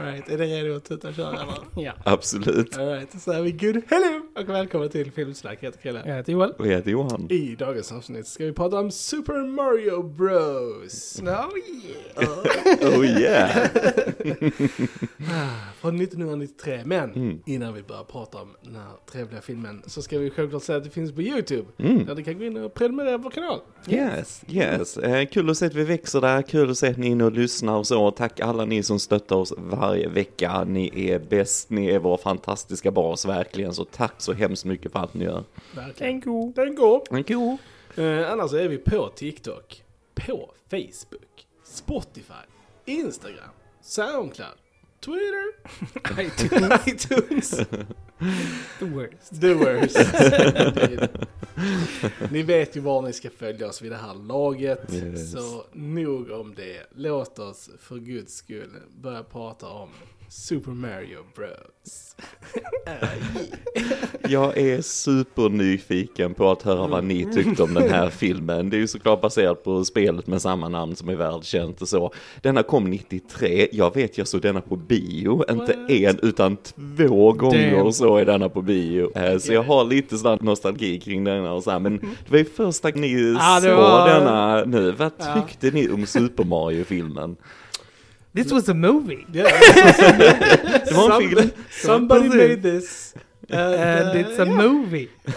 Alright, är ni redo att tuta och köra? Ja. Absolut. Alright, så är vi good hello och välkomna till Filmsnack, jag heter Chrille. Jag heter Joel. Och jag heter Johan. I dagens avsnitt ska vi prata om Super Mario Bros. Oh yeah. Oh yeah! Från 1993, men Mm. innan vi börjar prata om den här trevliga filmen så ska vi självklart säga att det finns på YouTube. Mm. Där du kan gå in och prenumerera på vår kanal. Yes, yes. Eh, kul att se att vi växer där, kul att se att ni är inne och lyssnar och så. Tack alla ni som stöttar oss varje vecka. Ni är bäst, ni är vår fantastiska bas verkligen. Så tack så hemskt mycket för allt ni gör. Verkligen. Thank you. Thank you. Eh, annars är vi på TikTok, på Facebook, Spotify, Instagram, Soundcloud, Twitter, iTunes, iTunes The worst. the worst. ni vet ju var ni ska följa oss vid det här laget. Yes. Så nog om det. Låt oss för guds skull börja prata om Super Mario Bros. Jag är supernyfiken på att höra vad ni tyckte om den här filmen. Det är ju såklart baserat på spelet med samma namn som är världskänt och så. Denna kom 93, jag vet jag såg denna på bio, inte What? en utan två gånger Damn. så är denna på bio. Eh, Så jag har lite sån nostalgi kring denna och så här, men det var ju första gången ni Ja, det såg var- denna nu. Vad Ja. tyckte ni om Super Mario-filmen? This was a movie. Yeah. Det var en film. Somebody made this. And uh, it's a yeah. movie.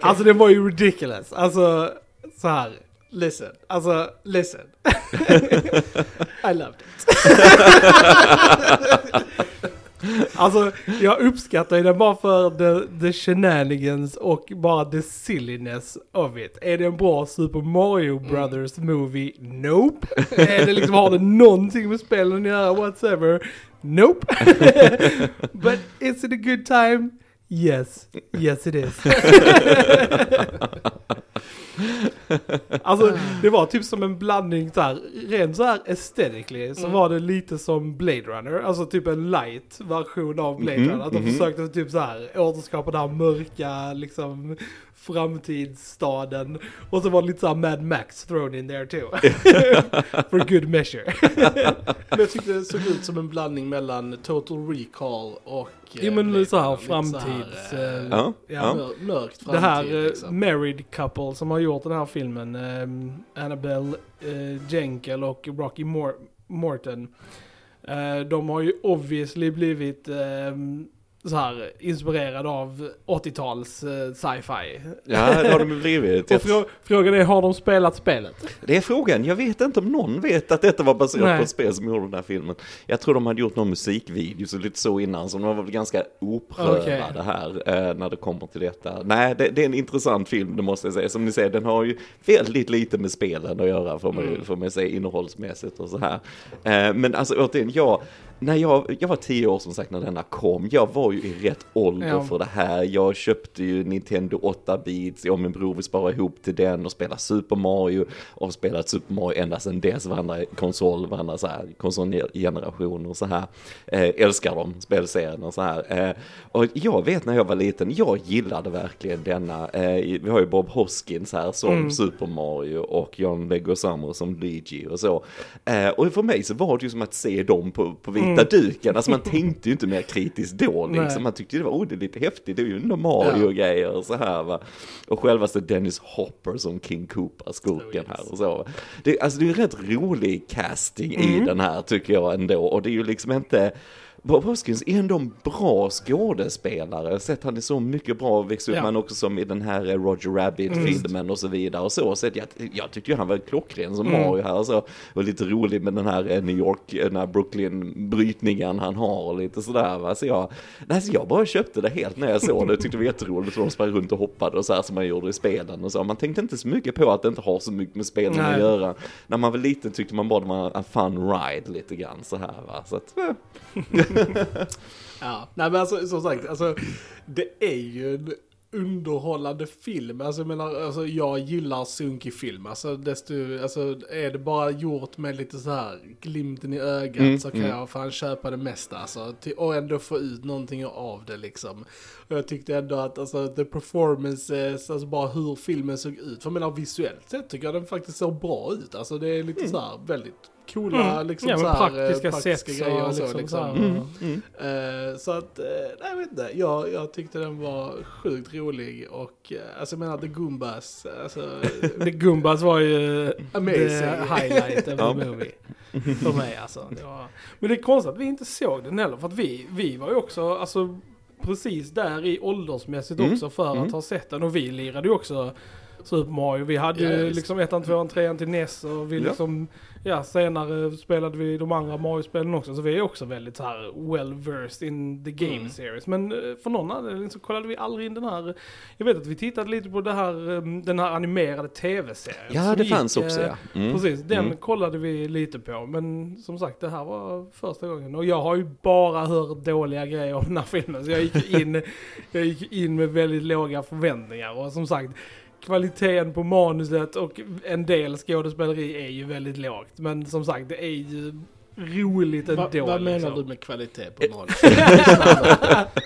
Alltså det var ju ridiculous. Alltså så här. Listen, Alltså listen. I loved it. Alltså, jag uppskattar ju den bara för the, the shenanigans och bara the silliness of it. Är det en bra Super Mario Brothers movie? Nope. är det liksom, har det någonting med spelen att göra whatsoever? Nope. But is it a good time? Yes. Yes it is. Alltså det var typ som en blandning så här, rent så här aesthetically så Mm. var det lite som Blade Runner, alltså typ en light version av Blade Mhm, Runner. Att de mhm. försökte typ så här återskapa den här mörka liksom framtidsstaden. Och så var det lite så här Mad Max thrown in there too. For good measure. Men jag tyckte det såg ut som en blandning mellan Total Recall och... eh, Jo men lite så här lite så här, framtids... eh, eh, Ja, ja. mör- Mörkt framtid Det här liksom. married couple som har gjort den här filmen, eh, Annabelle eh, Jenkel och Rocky Mor- Morton. Eh, de har ju obviously blivit eh, så här inspirerade av 80-tals eh, sci-fi. Ja, det har de blivit. Och frå- frågan är, har de spelat spelet? Det är frågan, jag vet inte om någon vet att detta var baserat Nej. på ett spel som gjorde den här filmen. Jag tror de hade gjort någon musikvideo så lite så innan, så de var väl ganska oprövade Okej. här eh, när det kommer till detta. Nej, det, det är en intressant film, det måste jag säga. Som ni säger, den har ju väldigt lite med spelen att göra, får man, Mm. får man säga, innehållsmässigt och så här. Eh, men alltså återigen, jag, när jag, jag var tio år som sagt när denna kom, jag var ju i rätt ålder Ja. för det här. Jag köpte ju Nintendo 8-bits, jag och min bror vi sparade ihop till den och spelade Super Mario och spelat Super Mario ända sedan dess, varandra konsol, varandra så här, konsolgenerationer och så här. Eh, älskar dem, spelserien och så här. Eh, och jag vet när jag var liten, jag gillade verkligen denna, eh, vi har ju Bob Hoskins här som Mm. Super Mario och John Leguizamo som Luigi och så. Eh, och för mig så var det ju som att se dem på, på vita duken, alltså man tänkte ju inte mer kritiskt då Nej. liksom, man tyckte det var, oh det är lite häftigt, det är ju ändå Mario Ja. och så här va. Och självaste Dennis Hopper som King Koopa, skurken Oh, yes. här och så. Det, alltså det är ju rätt rolig casting i Mm. den här tycker jag ändå, och det är ju liksom inte Bob Hoskins är ändå en bra skådespelare. Sett han är så mycket bra växt upp, Ja. men också som i den här eh, Roger Rabbit-filmen och så vidare. Och så, så att jag, jag tyckte ju han var klockren som Mm. Mario här. Så, och lite rolig med den här eh, New York, eh, den här Brooklyn-brytningen han har och lite sådär. Va? Så jag, nej, så jag bara köpte det helt när jag såg det. Jag tyckte det var jätteroligt. Och de sprang runt och hoppade och så här som man gjorde i spelen och så. Man tänkte inte så mycket på att det inte har så mycket med spelen att Nej. göra. När man var liten tyckte man bara det var en fun ride lite grann så här va. Så att, eh. Ja, nej men alltså som sagt, alltså det är ju en underhållande film. Alltså jag menar, alltså jag gillar sunkig film. Alltså desto, alltså är det bara gjort med lite så här glimten i ögat Mm, så kan mm. jag fan köpa det mesta. Alltså, till, och ändå få ut någonting av det liksom. Och jag tyckte ändå att alltså the performances, alltså bara hur filmen såg ut. För jag menar visuellt sett tycker jag den faktiskt såg bra ut. Alltså det är lite så här väldigt coola liksom ja, så här, praktiska, eh, praktiska sätt grejer och så liksom, liksom. så här. Mm, mm. Eh, så att, eh, nej jag vet inte, jag, jag tyckte den var sjukt rolig och eh, alltså jag menar The Goombas, alltså The Gumbas var ju Amazing. the highlight of the movie. För mig alltså. Det var... Men det är konstigt att vi inte såg den heller. För att vi, vi var ju också, alltså precis där i åldersmässigt Mm. också för Mm. att ha sett den. Och vi lirade ju också Super Mario. Vi hade Ja, ju liksom ettan, tvåan, trean till NES och vi Ja. liksom, ja senare spelade vi de andra Mario-spelen också. Så vi är också väldigt så här well versed in the game Mm. series. Men eh, för någon anledning så kollade vi aldrig in den här. Jag vet att vi tittade lite på det här, eh, den här animerade tv-serien. Ja, det gick, fanns också eh, ja. Mm. Precis, den Mm. kollade vi lite på. Men som sagt, det här var första gången. Och jag har ju bara hört dåliga grejer om den här filmen. Så jag gick in, jag gick in med väldigt låga förväntningar. Och som sagt, kvaliteten på manuset och en del skådespeleri är ju väldigt lågt. Men som sagt, det är ju roligt ändå. Va, vad menar liksom. du med kvalitet på manus?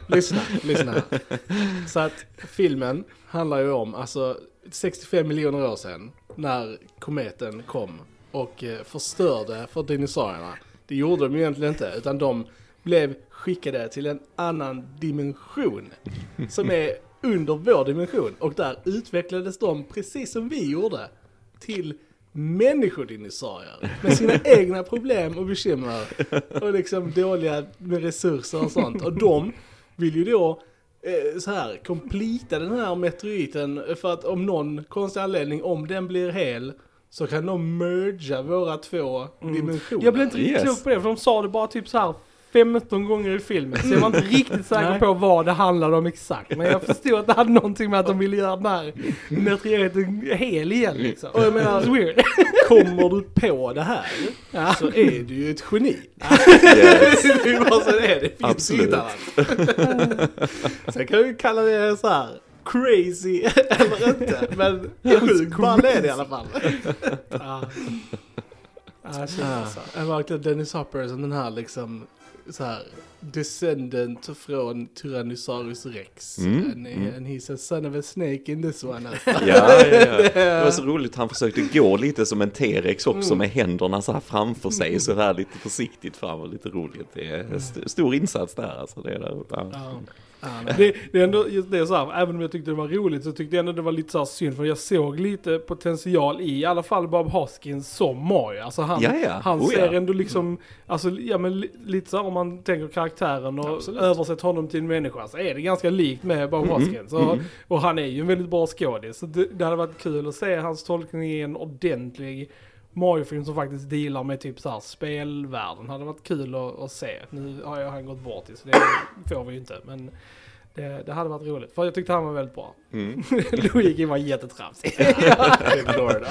lyssna, lyssna. Så att filmen handlar ju om, alltså 65 miljoner år sedan när kometen kom och eh, förstörde för dinosaurierna. Det gjorde de ju egentligen inte, utan de blev skickade till en annan dimension som är under vår dimension och där utvecklades de precis som vi gjorde till människodinosaurier med sina egna problem och bekymmer och liksom dåliga med resurser och sånt. Och de vill ju då eh, så här, completa den här meteoriten för att om någon konstig anledning, om den blir hel så kan de mergea våra två dimensioner. Jag blev inte riktigt Yes. klok på det, för de sa det bara typ så här 15 gånger i filmen. Så jag var inte riktigt säker på vad det handlade om exakt. Men jag förstod att det hade någonting med att de ville göra den här meteoriten hel igen liksom. Och jag menar- It's weird. Kommer du på det här Ja. så är du ju ett geni. Yes. det är bara så det är, det finns Absolut. Sen kan vi kalla det så här crazy eller inte, men sjukt ball är det i alla fall. Ja. Ja, shit, Ah, alltså. verkligen Dennis Hopper som den här liksom så här descendant från Tyrannosaurus rex. Mm, And, mm. and he's a son of a snake in this one. Ja, ja, ja. Det var så roligt, han försökte gå lite som en T-rex också Mm. med händerna så här framför sig, så där lite försiktigt fram och lite roligt. Det är st- stor insats där alltså. Det är där, ja. Det, det är ändå just det så här, även om jag tyckte det var roligt så tyckte jag ändå det var lite så här synd för jag såg lite potential i, i alla fall Bob Hoskins som Mario. Alltså han, Ja, ja. han Oh, ser ja. ändå liksom, alltså ja men li, lite så här om man tänker karaktären och Absolut. översätter honom till en människa så är det ganska likt med Bob Mm, Hoskins. Och, och han är ju en väldigt bra skådis. Så det, det hade varit kul att se hans tolkning i en ordentlig Mario-film som faktiskt dealar med typ så här spelvärlden. Hade varit kul att, att se. Nu har jag han gått bort i så det får vi ju inte. Men det, det hade varit roligt. För jag tyckte han var väldigt bra. Mm. Luigi var jättetramsig.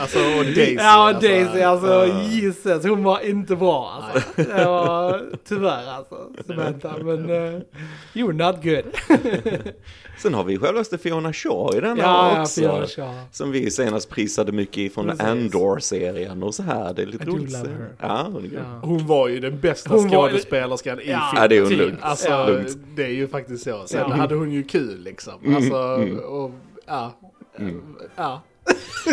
Alltså, och Daisy. ja, Daisy alltså, ah. Jesus, hon var inte bra alltså. Det var tyvärr alltså, Samantha. Men, uh, you're not good. Sen har vi självaste Fiona Shaw i den här Ja, ja, också. Fiona Shaw. Som vi senast prisade mycket Precis. Andor-serien och så här. Det är lite roligt. Ja, hon. Ja. Hon var ju den bästa Hon var- skådespelerskan i Ja, Ja, det är hon lugnt. Alltså, Ja. Lugnt. det är ju faktiskt så. Sen Ja. hade hon ju kul liksom. Mm, Alltså, mm. Och ja. Ja.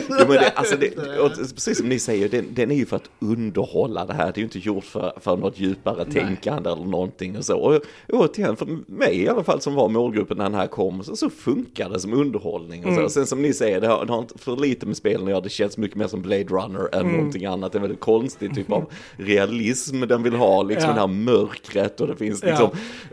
Jo, men det, alltså det, och precis som ni säger, den, den är ju för att underhålla det här. Det är ju inte gjort för, för något djupare tänkande eller någonting och så. Och återigen, för mig i alla fall som var målgruppen när den här kom, så, så funkar det som underhållning. Och så. Mm. Sen som ni säger, det har, det har inte för lite med spelen att göra. Det känns mycket mer som Blade Runner än Mm. någonting annat. Det är en väldigt konstig typ av realism den vill ha, liksom Ja. det här mörkret och det finns Ja. liksom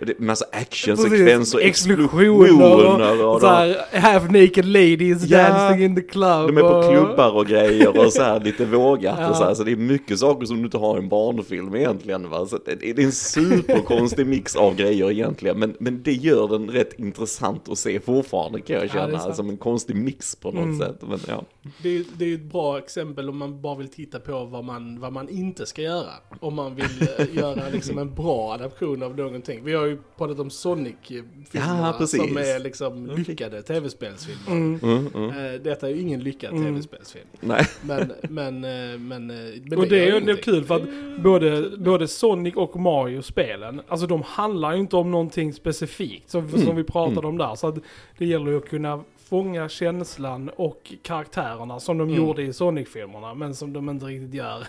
det, massa actionsekvenser, explosioner och, och så här, half naked ladies Ja. dancing in the club. De är på och- klubbar och grejer och så här lite vågat Ja. och så här. Så det är mycket saker som du inte har i en barnfilm egentligen. Va? Så det, det är en superkonstig mix av grejer egentligen. Men, men det gör den rätt intressant att se fortfarande kan jag Ja, känna. sant. som en konstig mix på något Mm. sätt. Men, ja. Det är, det är ett bra exempel om man bara vill titta på vad man, vad man inte ska göra. Om man vill eh, göra liksom en bra adaption av någonting. Vi har ju pratat om Sonic-filmerna Ja, som är liksom lyckade tv-spelsfilmer. Mm. Mm, mm. Eh, Detta är ju ingen lyckad Mm. tv-spelsfilm. Nej. Men, men, eh, men, eh, men Och det är ju det är ingenting. kul för att både, både Sonic och Mario-spelen, alltså de handlar ju inte om någonting specifikt som, som vi pratade om där. Så att det gäller ju att kunna fånga känslan och karaktärerna som de Mm. gjorde i Sonic-filmerna, men som de inte riktigt gör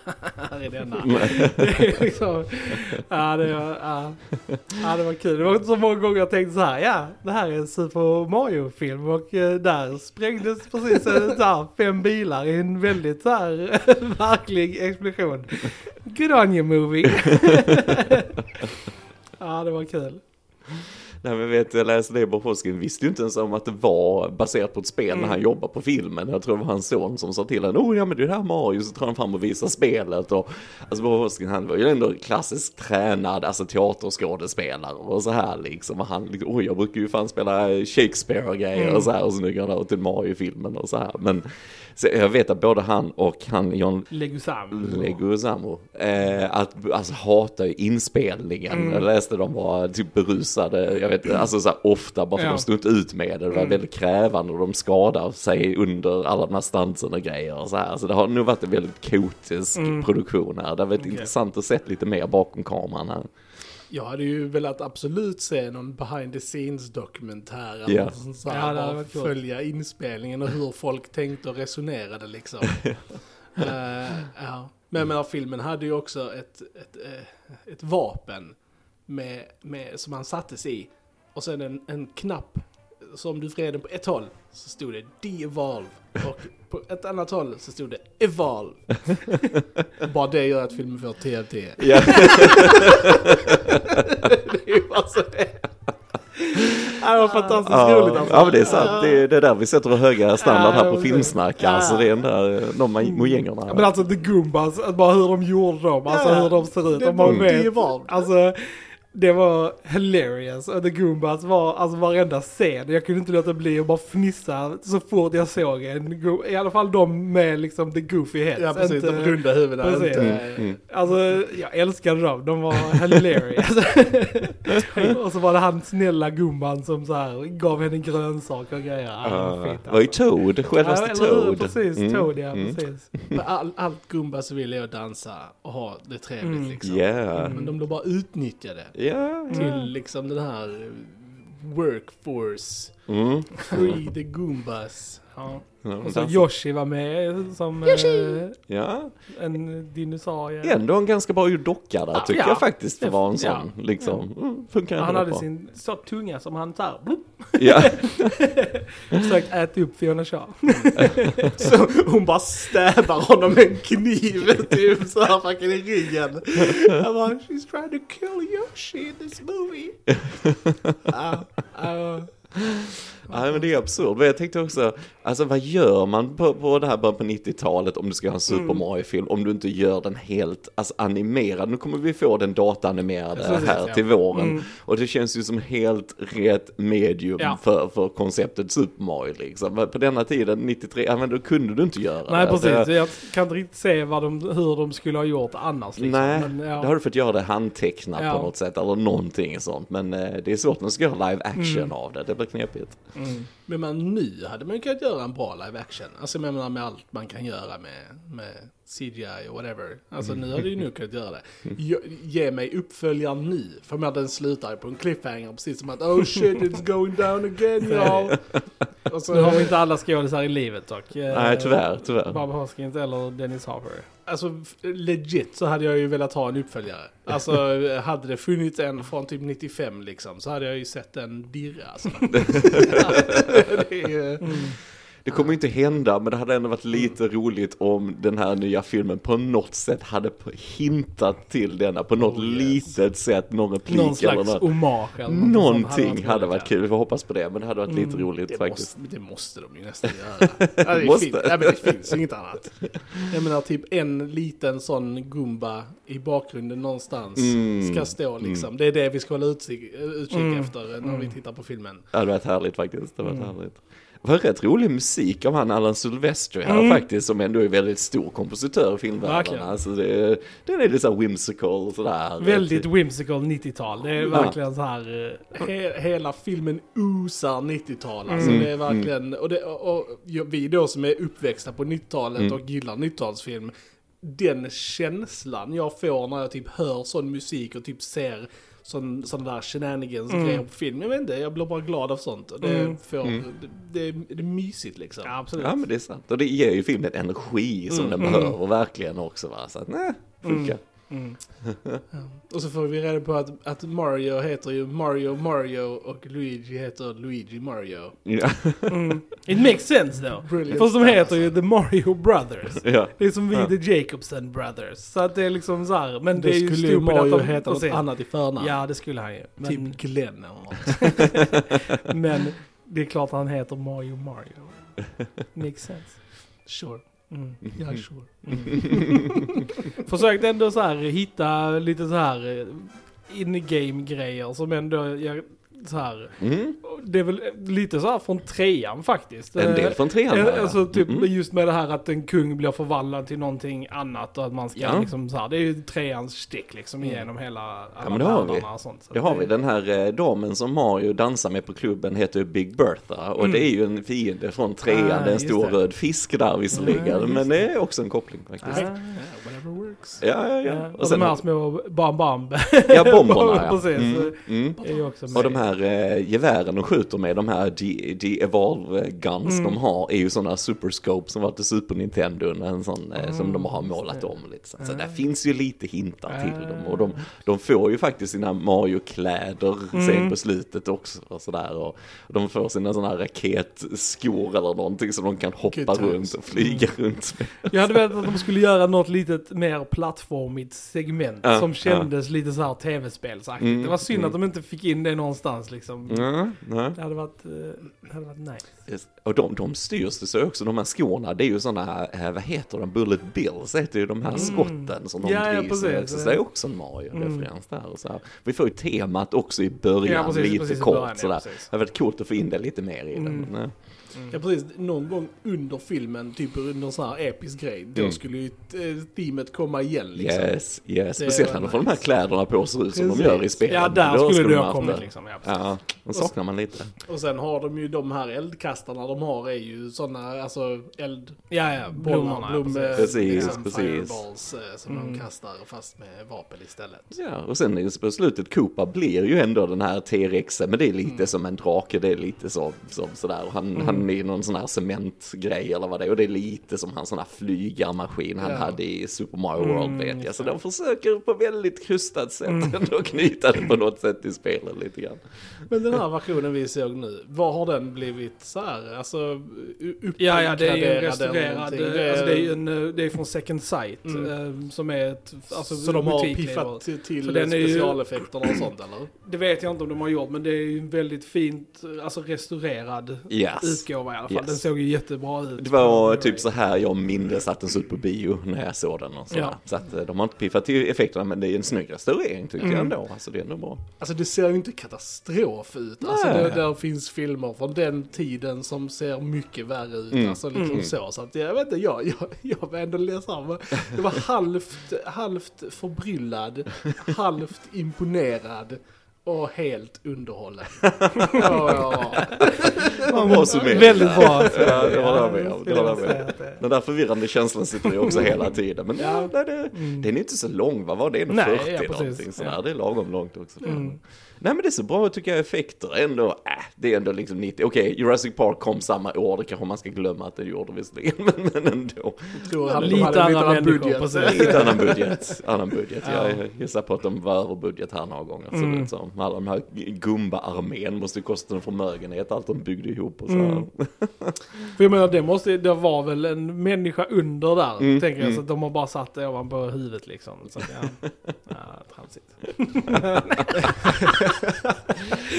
här i denna. det är liksom, ja, det var, ja, ja, det var kul. Det var inte så många gånger jag tänkte så här, ja, det här är en Super Mario-film och eh, där sprängdes precis så här, fem bilar i en väldigt så här verklig explosion. Good on you movie. ja, det var kul. Nej men vet, jag läste det påsken, visste ju inte ens om att det var baserat på ett spel Mm. när han jobbade på filmen. Jag tror det var hans son som sa till honom, oh ja men det är det här Mario, så tar han fram och visar spelet. Och, alltså Bob Hoskins, han var ju ändå klassiskt tränad, alltså teaterskådespelare och så här liksom. Och han, liksom, oj jag brukar ju fan spela Shakespeare och grejer Mm. och så här, och så nu går han till Mario-filmen och så här. Men så jag vet att både han och han, John Legusam. Leguzamo, eh, att alltså hatar ju inspelningen. Mm. Jag läste de var typ berusade, jag vet alltså så här, ofta bara för Ja. de stod inte ut med det. Det var Mm. väldigt krävande och de skadade sig under alla de här stansen och grejer och så här. Så det har nog varit en väldigt kaotisk Mm. produktion här. Det har varit Okej. intressant att se lite mer bakom kameran här. Jag hade ju velat absolut se någon behind the scenes dokumentär. eller Ja. något sånt så Ja, här, det coolt. följa inspelningen och hur folk tänkte och resonerade liksom. Eh, ja. Men menar, filmen hade ju också ett, ett, eh, ett vapen med, med, som han sattes i. Och sen en, en knapp. Om du vred den på ett håll så stod det de-evolve. Och på ett annat håll så stod det evolve. Bara det gör att filmen får TNT. Ja, Det är ju bara så det det var fantastiskt ja, roligt alltså. ja men det är sant. Det är, det är där vi sätter vår höga standard här på filmsnack. Alltså Ja. det är den där, de mojängerna. Ja, Men alltså The Goombas, bara hur de gjorde dem, alltså hur de ser ut. det man var de-evolved. alltså det var hilarious. Och The Goombas var, alltså varenda scen, jag kunde inte låta bli att bara fnissa så fort jag såg en I alla fall de med liksom the goofy heads. Ja precis, inte- de runda huvudena. Precis. Inte, Mm, mm. Alltså jag älskade dem, de var hilarious. och så var det han snälla gumman som så här gav henne grönsaker och grejer. Ja, det var ju alltså. Toad, självaste Ja? Toad. Precis, Mm, Toad ja, mm. precis. All, allt Gumbas vill är att dansa och ha det trevligt Mm. liksom. Yeah. Men de blir bara utnyttjade Ja. till liksom den här workforce. Mm. Free the Goombas. Ja. Ja, Och så Yoshi var med som eh, ja, en dinosaurie. ändå en ganska bra docka där tycker Ja. jag faktiskt för att vara en Ja. sån. Liksom. Mm, funkar ändå Han hade bra. sin så tunga som han såhär, Ja, försökt äta upp Fiona Shaw. Så hon bara stäbar honom med en kniv typ så här fucking i ryggen. Jag bara, she's trying to kill Yoshi in this movie. Ja, ja. Nej men det är absurt. Men jag tänkte också, alltså vad gör man på, på det här början på 90-talet om du ska göra en Super Mm. Mario-film om du inte gör den helt alltså, animerad? Nu kommer vi få den dataanimerade Precis, här ja. till våren. Mm. Och det känns ju som helt rätt medium Ja. för, för konceptet Super Mario liksom. På denna tiden, 93, ja men då kunde du inte göra Nej det. precis, Det, jag kan inte riktigt se vad de, hur de skulle ha gjort annars. Liksom. Nej, Men, ja. då har du fått göra det handtecknat på något sätt eller någonting sånt. Men eh, det är svårt när du ska göra live action Mm. av det, det blir knepigt. Mm. Men man, nu hade man kunnat göra en bra live action. Alltså jag menar med allt man kan göra med, med CGI och whatever. Alltså nu hade ju nu kunnat göra det. Ge, ge mig uppföljaren nu. För med den slutar på en cliffhanger precis som att oh shit it's going down again y'all. Och så, Nu har vi inte alla skådisar i livet dock. Eh, Nej tyvärr, tyvärr. Bob Hoskins eller Dennis Hopper. Alltså legit så hade jag ju velat ha en uppföljare. Alltså hade det funnits en från typ 95 liksom så hade jag ju sett den dirra alltså. det är, ju- Mm. Det kommer inte hända, men det hade ändå varit lite roligt om den här nya filmen på något sätt hade hintat till denna på något Oh, yes. litet sätt, någon replik Någon eller slags något. hommage eller något Någonting hade varit roligt, kul, vi får hoppas på det, men det hade varit lite Mm, roligt det, faktiskt. måste, det måste de ju nästan göra. Ja, det, Måste. Fin, ja, men det finns ju inget annat. Jag menar typ en liten sån gumba i bakgrunden någonstans Mm, ska stå liksom. Det är det vi ska hålla utkik, utkik Mm, efter när vi tittar på filmen. Det hade varit härligt faktiskt, det hade varit Mm. härligt. Var rätt rolig musik av han Alan Silvestri här Mm. faktiskt, som ändå är väldigt stor kompositör i filmvärlden. Verkligen. Alltså det, den är lite så här whimsical och sådär. Väldigt whimsical 90-tal. Det är Ja. verkligen så här... eh, He, hela filmen osar 90-tal. Alltså Mm, det är verkligen, och, det, och, och ja, vi då som är uppväxta på 90-talet Mm. och gillar 90-talsfilm, den känslan jag får när jag typ hör sån musik och typ ser sån, sån där shenanigans grejer på film. Jag vet inte, jag blir bara glad av sånt. Och Det, Mm. får, det, det, det är mysigt liksom. Ja, absolut. Ja men det är sant. Och det ger ju filmen energi som den behöver verkligen också va. Så att nej, funkar. Och så får vi reda på att, att Mario heter ju Mario Mario och Luigi heter Luigi Mario. Ja. It makes sense though. Brilliant Fast de heter ju The Mario Brothers. ja. Det är som vi Ja. The Jacobson Brothers. Så att det är liksom så här. Men det, Det är ju skulle att Mario de heta något annat i förnamn. Ja, det skulle han ju. Men, Typ Glenn eller något. men det är klart han heter Mario Mario. Makes sense. Sure. Mm. Ja, sure. Försökte ändå så här hitta lite så här eh, in-game grejer som ändå gör så här. Mm. Det är väl lite så här från trean faktiskt. En del från trean ja. Alltså typ Mm. just med det här att en kung blir förvandlad till någonting annat och att man ska Ja. liksom så här, det är ju treans stick liksom genom hela alla men det har vi. och sånt. Så Det har vi. Den här eh, damen som Mario dansar med på klubben heter Big Bertha. Och det är ju en fiende från trean. Ah, det är en stor det. röd fisk där visserligen. Ja, just men det är också en koppling faktiskt. Ah, Yeah, whatever works. Ja, ja, ja. ja. Och, de här små bam bam. ja, bomberna ja. Precis. Mm, mm. Är ju också med. Och de här eh, gevären de skjuter med, de här de, de Evolve Guns Mm. de har, är ju sådana superscope som var till Super Nintendo, en sån eh, som de har målat om lite. Så, så där finns ju lite hintar till dem. Och de, de får ju faktiskt sina Mario-kläder Mm. sen på slutet också. Och sådär. Och de får sina sådana här raketskor eller någonting som de kan hoppa Good runt och flyga Mm. runt med. Jag hade velat att de skulle göra något litet mer plattformigt segment Ja, som kändes lite så här tv-spelsaktigt. Mm, det var synd mm. att de inte fick in det någonstans liksom. Ja, ja. Det hade varit, eh, det hade varit nice. Just. Och de, de styrs det så också, de här skorna, det är ju sådana, eh, vad heter de, Bullet Bills heter ju de här skotten som de Ja, ja, drivs med precis. också. Så det är också en Mario-referens där. Och så här. Vi får ju temat också i början, Ja, precis, lite precis kort början, ja, sådär. Det hade varit coolt att få in det lite mer i den. Mm. Ja precis, någon gång under filmen, typ under en sån här episk grej, då Mm. skulle ju eh, teamet komma igen liksom. Yes, yes. Speciellt när de får de här kläderna på sig ut som de gör i spelet. Ja, där Då skulle de det ha kommit liksom. Ja. Ja, då saknar man lite. Och sen har de ju de här eldkastarna de har är ju såna, alltså eld... Ja, ja, blommorna. blom, precis. Liksom precis. fireballs eh, som Mm. de kastar fast med vapen istället. Ja, och sen på slutet, Koopa blir ju ändå den här T-rexen, men det är lite som en drake, det är lite så, som sådär. Och han, han är någon sån här cementgrej eller vad det är, och det är lite som hans sån här flygarmaskin han Ja. hade i Super Mario World Mm, vet jag. Så de försöker på väldigt krystat sätt ändå knyta det på något sätt i spelet lite grann. Men den här versionen vi såg nu, vad har den blivit så här? Alltså Ja, ja, det är ju en restaurerad, eh, Det är- alltså det är ju en, eh, det är från Second Sight, Mm. eh, som är ett, alltså så de har piffat till, till specialeffekterna och sånt eller? Det vet jag inte om de har gjort, men det är ju en väldigt fint, alltså restaurerad Yes. utgåva i alla fall. Yes. Den såg ju jättebra ut. Det var typ så här jag mindes att den såg ut på bio när jag såg den och sådär. Ja. Så att eh, de har inte piffat till effekterna men det är en snygg restaurering tycker jag Mm. ändå. Alltså det är ändå bra. Alltså det ser ju inte katastrof ut. Alltså det, där finns filmer från den tiden som ser mycket värre ut. Mm. Alltså liksom Mm. så. Så att jag vet inte, jag, jag, jag var ändå ledsen. Det var halvt, halvt förbryllad, halvt imponerad och helt underhållen. Ja, ja. Bra summerat. Väldigt bra. Ja, det håller jag med om. Det säga med. Den där förvirrande känslan sitter ju också hela tiden. Men ja. Ja. det, det, den är inte så lång, vad var det? 1,40 Nej, ja, någonting sådär. Ja. Det är lagom långt också. Mm. Nej men det är så bra tycker jag effekter ändå. Det är ändå liksom 90. Okej, Jurassic Park kom samma år, det kanske man ska glömma att det gjorde visserligen. Men, men ändå. Jag tror Lite annan budget. precis. Lite annan budget. Annan budget. Ja. Jag gissar på att de var över budget här några gånger. Så Mm. det så. Alla de här Gumba-armén måste kosta en förmögenhet, allt de byggde ihop och så. Mm. För jag menar, det måste, det var väl en människa under där, Mm, tänker jag. mm. Så att de har bara satt det ovanpå huvudet liksom. Så att, ja, ja, tramsigt.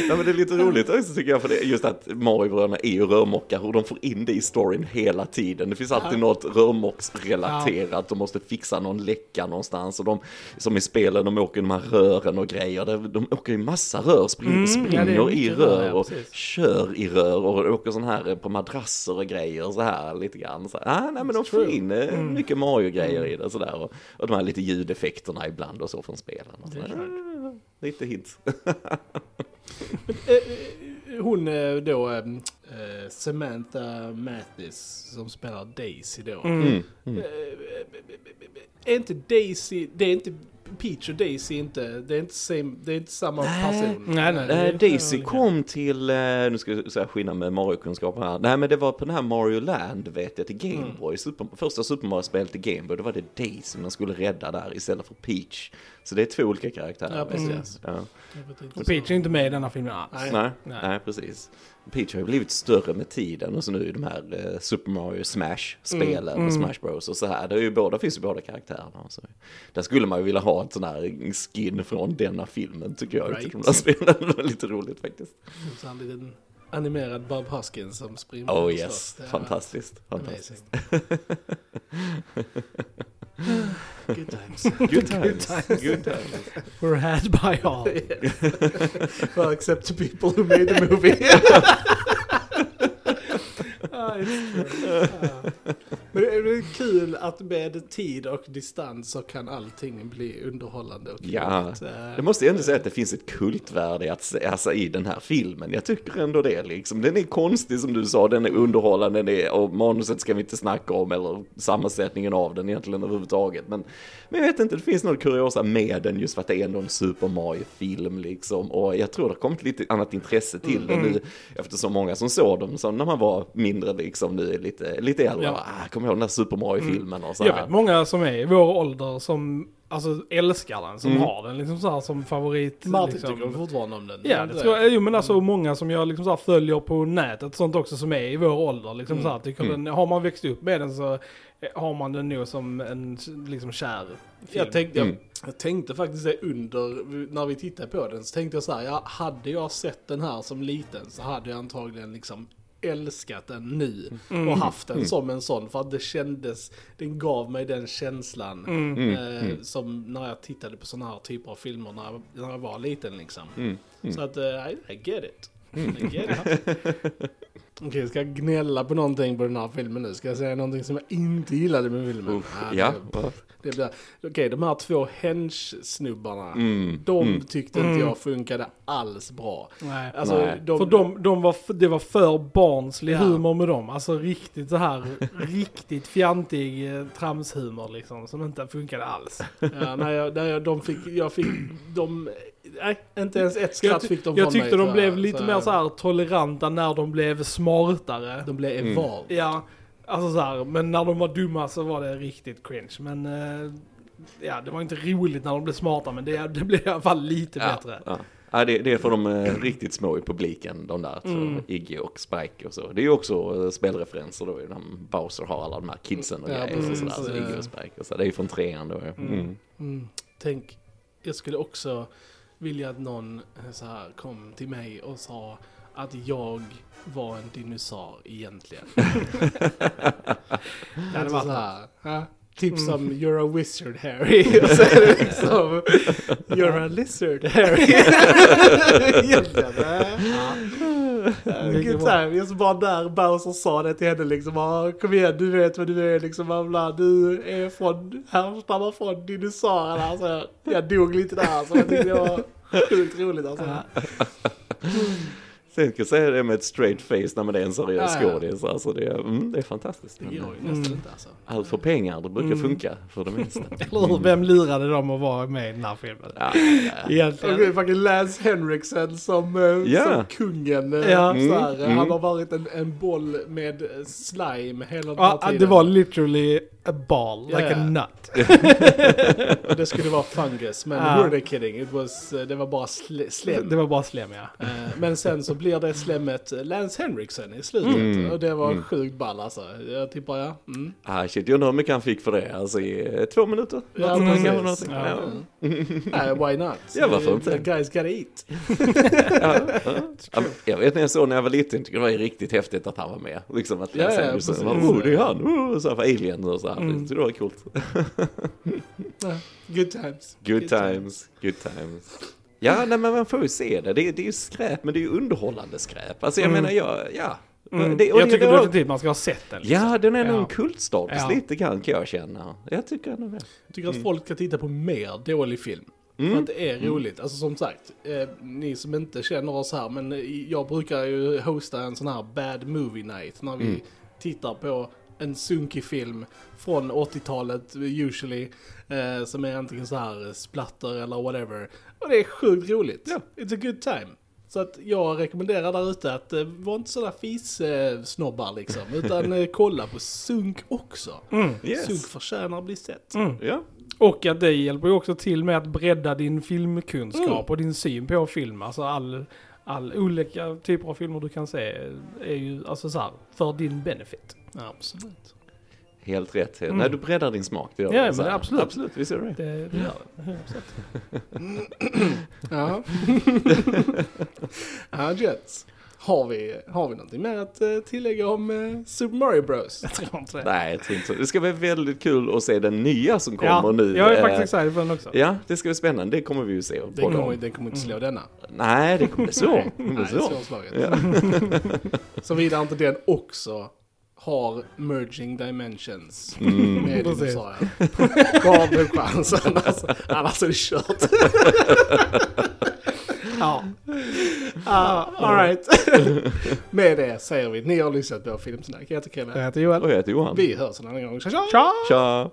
Ja, men det är lite roligt också tycker jag, för det är just att Mario-bröderna är ju rörmokare och de får in det i storyn hela tiden. Det finns alltid något rörmoksrelaterat, de måste fixa någon läcka någonstans och de, som i spelen, de åker i de här rören och grejer. De, åker i massa rör, spring, Mm, springer ja, i rör ja, och kör i rör och åker sån här på madrasser och grejer så här lite grann. Så, ah, nej, men de får in eh, Mm. mycket Mario-grejer i det sådär och, och de här lite ljudeffekterna ibland och så från spelen. Och så. Lite hint. Eh, eh, Hon eh, då, eh, eh, Samantha Mathis som spelar Daisy då. Mm. Mm. Eh, Är inte Daisy, det är inte Peach och Daisy inte, det är inte, same, det är inte samma person. Nej, nej, är Daisy kom till, eh, nu ska jag säga skillnad med Mario-kunskaper här. Nej men det var på den här Mario Land vet jag till Game Mm. Boy. Super, första Super Mario-spelet till Game Boy, då var det Daisy man skulle rädda där istället för Peach. Så det är två olika karaktärer. Ja, precis. Ja. Så. Peach är inte med i denna filmen alls. Nej. Nej, Nej. nej. precis. Peach har ju blivit större med tiden och så nu är de här eh, Super Mario Smash-spelen Mm, mm. och Smash Bros och så här. Det är ju båda, finns ju båda karaktärerna. Så. Där skulle man ju vilja ha ett sån här skin från denna filmen tycker jag. Right. Right. De spelen, det var lite roligt faktiskt. Så en liten animerad Bob Hoskins som springer Oh yes, fantastiskt. fantastiskt. Good times. Good times. Good times. We're had by all. well, except the people who made the movie. Ah, it's true. Ah. Men det är kul att med tid och distans så kan allting bli underhållande och Ja, roligt. Eh, Jag måste ändå säga att det finns ett kultvärde att, se- alltså, i den här filmen. Jag tycker ändå det liksom. Den är konstig som du sa, den är underhållande den är, och manuset ska vi inte snacka om eller sammansättningen av den egentligen överhuvudtaget. Men, men jag vet inte, det finns något kuriosa med den just för att det är ändå en Super Mario-film liksom. Och jag tror det har kommit lite annat intresse till den nu eftersom många som såg dem som när man var mindre liksom nu är lite, lite äldre. Ja. Ah, kommer ihåg den där Super Mario-filmen och så Jag här. vet många som är i vår ålder som alltså, älskar den, som Mm. har den liksom så här som favorit. Martin liksom. tycker fortfarande om den. Ja, det tror jag. Jo, men alltså många som jag liksom så här följer på nätet, sånt också som är i vår ålder. Liksom så här, tycker Mm. den, har man växt upp med den så eh, har man den nog som en liksom kär film. Jag tänkte, jag, Mm. jag tänkte faktiskt det under, när vi tittade på den, så tänkte jag så här, ja, hade jag sett den här som liten så hade jag antagligen liksom älskat den nu Mm. och haft den som en sån för att det kändes, den gav mig den känslan Mm. eh, som när jag tittade på sådana här typer av filmer när jag, när jag var liten liksom. Mm. Så att, eh, I, I get it. I get it. Okej, jag ska jag gnälla på någonting på den här filmen nu? Ska jag säga någonting som jag inte gillade med filmen? Uff, Ah, ja, det- det blir, okej, de här två hench-snubbarna, Mm, de mm. tyckte inte jag funkade alls bra. Nej. Alltså, Nej. de, För de, de var, det var för barnslig Ja. humor med dem. Alltså riktigt så här, riktigt fjantig eh, tramshumor liksom, som inte funkade alls. ja, när jag, när jag, de fick, jag fick, de, nej, inte ens ett skratt fick de jag tyckte mig, de blev lite mer så här toleranta när de blev smartare. De blev Mm. evolved. Ja, alltså så här, men när de var dumma så var det riktigt cringe. Men eh, ja, det var inte roligt när de blev smarta, men det, det blev i alla fall lite bättre. Ja. Ja, det, det är för de eh, riktigt små i publiken, de där Mm. Iggy och Spike och så. Det är ju också eh, spelreferenser då, när Bowser har alla de här kidsen och Ja, grejer. precis. och sådär, så Mm. Iggy och Spike och så. Det är ju från trean då. ja. Mm. Mm. Tänk, jag skulle också vilja att någon eh, så här kom till mig och sa att jag var en dinosaur egentligen. det Alltså varit så något. här, ja, Typ Mm. som You're a wizard Harry. Och så är det liksom You're a lizard Harry. Egentligen. Mycket Good bra. time. Just bara där Bowser sa det till henne liksom. "Ah, Kom igen, du vet vad du är liksom. bla, bla. Du är från, härstammar från dinosaurierna. Alltså, jag dog lite där. Så jag tyckte det var sjukt roligt alltså. Ska jag säga det med ett straight face när man är en seriös Ja, ja. skådis. Alltså det, är- mm, det är fantastiskt. Det går ju Mm. nästan inte alltså. Allt för pengar, det brukar Mm. funka för det mesta. Eller hur? Vem lurade dem att vara med i den här filmen? Ja, ja. Egentligen. det är fucking Lance Henriksen som, eh, Ja. som kungen. eh, Ja. Mm, mm. Han har varit en, en boll med slime hela den här Ja, tiden. det var literally a ball, Ja, like ja. a nut. Det skulle vara fungus, men Ja. who are they kidding? It was, eh, det var bara sle, slem. Det var bara slem ja. Men sen så blir det slemmet Lance Henriksen i slutet. Mm. Och det var Mm. sjukt ball alltså. Jag tippar ja. Mm. Ah, shit, jag undrar hur mycket han fick för det. Alltså i eh, två minuter? Ja, Något precis. någonting. Ja. Ja. Nej, why not? Ja, varför inte? The guys gotta eat. Ja, ja. Ja, Jag vet när jag såg när jag var liten, det var riktigt häftigt att han var med. Liksom att Ja, läsa ja, just det. precis. oh, det är han, oh, så här för alien och så här. Mm. Det tyckte det var coolt. Ja, Good times. Good times, good times. Ja, nej, men man får ju se det. Det är, det är ju skräp, men det är ju underhållande skräp. Alltså jag Mm. menar, jag, ja. Mm. Det, och jag tycker definitivt man ska ha sett den. liksom. Ja, den är nog Ja. en kultstatus Ja. lite grann kan jag känna. Jag tycker ändå det. Jag tycker att folk ska titta på mer dålig film. För att det är roligt. Alltså som sagt, eh, ni som inte känner oss här, men eh, jag brukar ju hosta en sån här bad movie night när vi tittar på en sunkig film från 80-talet usually. Eh, som är antingen så här splatter eller whatever. Och det är sjukt roligt. Ja. It's a good time. Så att jag rekommenderar där ute att eh, var inte sådana fis-snobbar liksom. Utan eh, kolla på sunk också. Yes. Sunk förtjänar att bli sett. Ja. Och att det hjälper ju också till med att bredda din filmkunskap och din syn på film. Alltså all, all olika typer av filmer du kan se är ju alltså så här, för din benefit. Absolut. Helt rätt. Nej, du breddar din smak. Det gör Ja, men absolut. Absolut, visst gör det. Det, det gör det. 100%. Ja. ja, Jets. Har vi, har vi någonting mer att eh, tillägga om eh, Super Mario Bros? Jag tror inte det. Nej, jag tror inte så. Det ska bli väldigt kul att se den nya som kommer Ja, nu. jag är Eh, faktiskt excited för den också. Ja, det ska bli spännande. Det kommer vi ju se. Den kommer, om. den kommer inte slå denna. Nej, det kommer bli Nej, svårslaget. Såvida inte den också har merging dimensions. Mm. Med dinosaurier. Bara den chansen. Alltså, annars är det kört. Ja. Ah, all right. Med det säger vi, ni har lyssnat på Filmsnack. Jag heter Kevin. Jag heter Joel. Och jag heter Johan. Vi hörs en annan gång. Tja, tja! Ciao! Tja!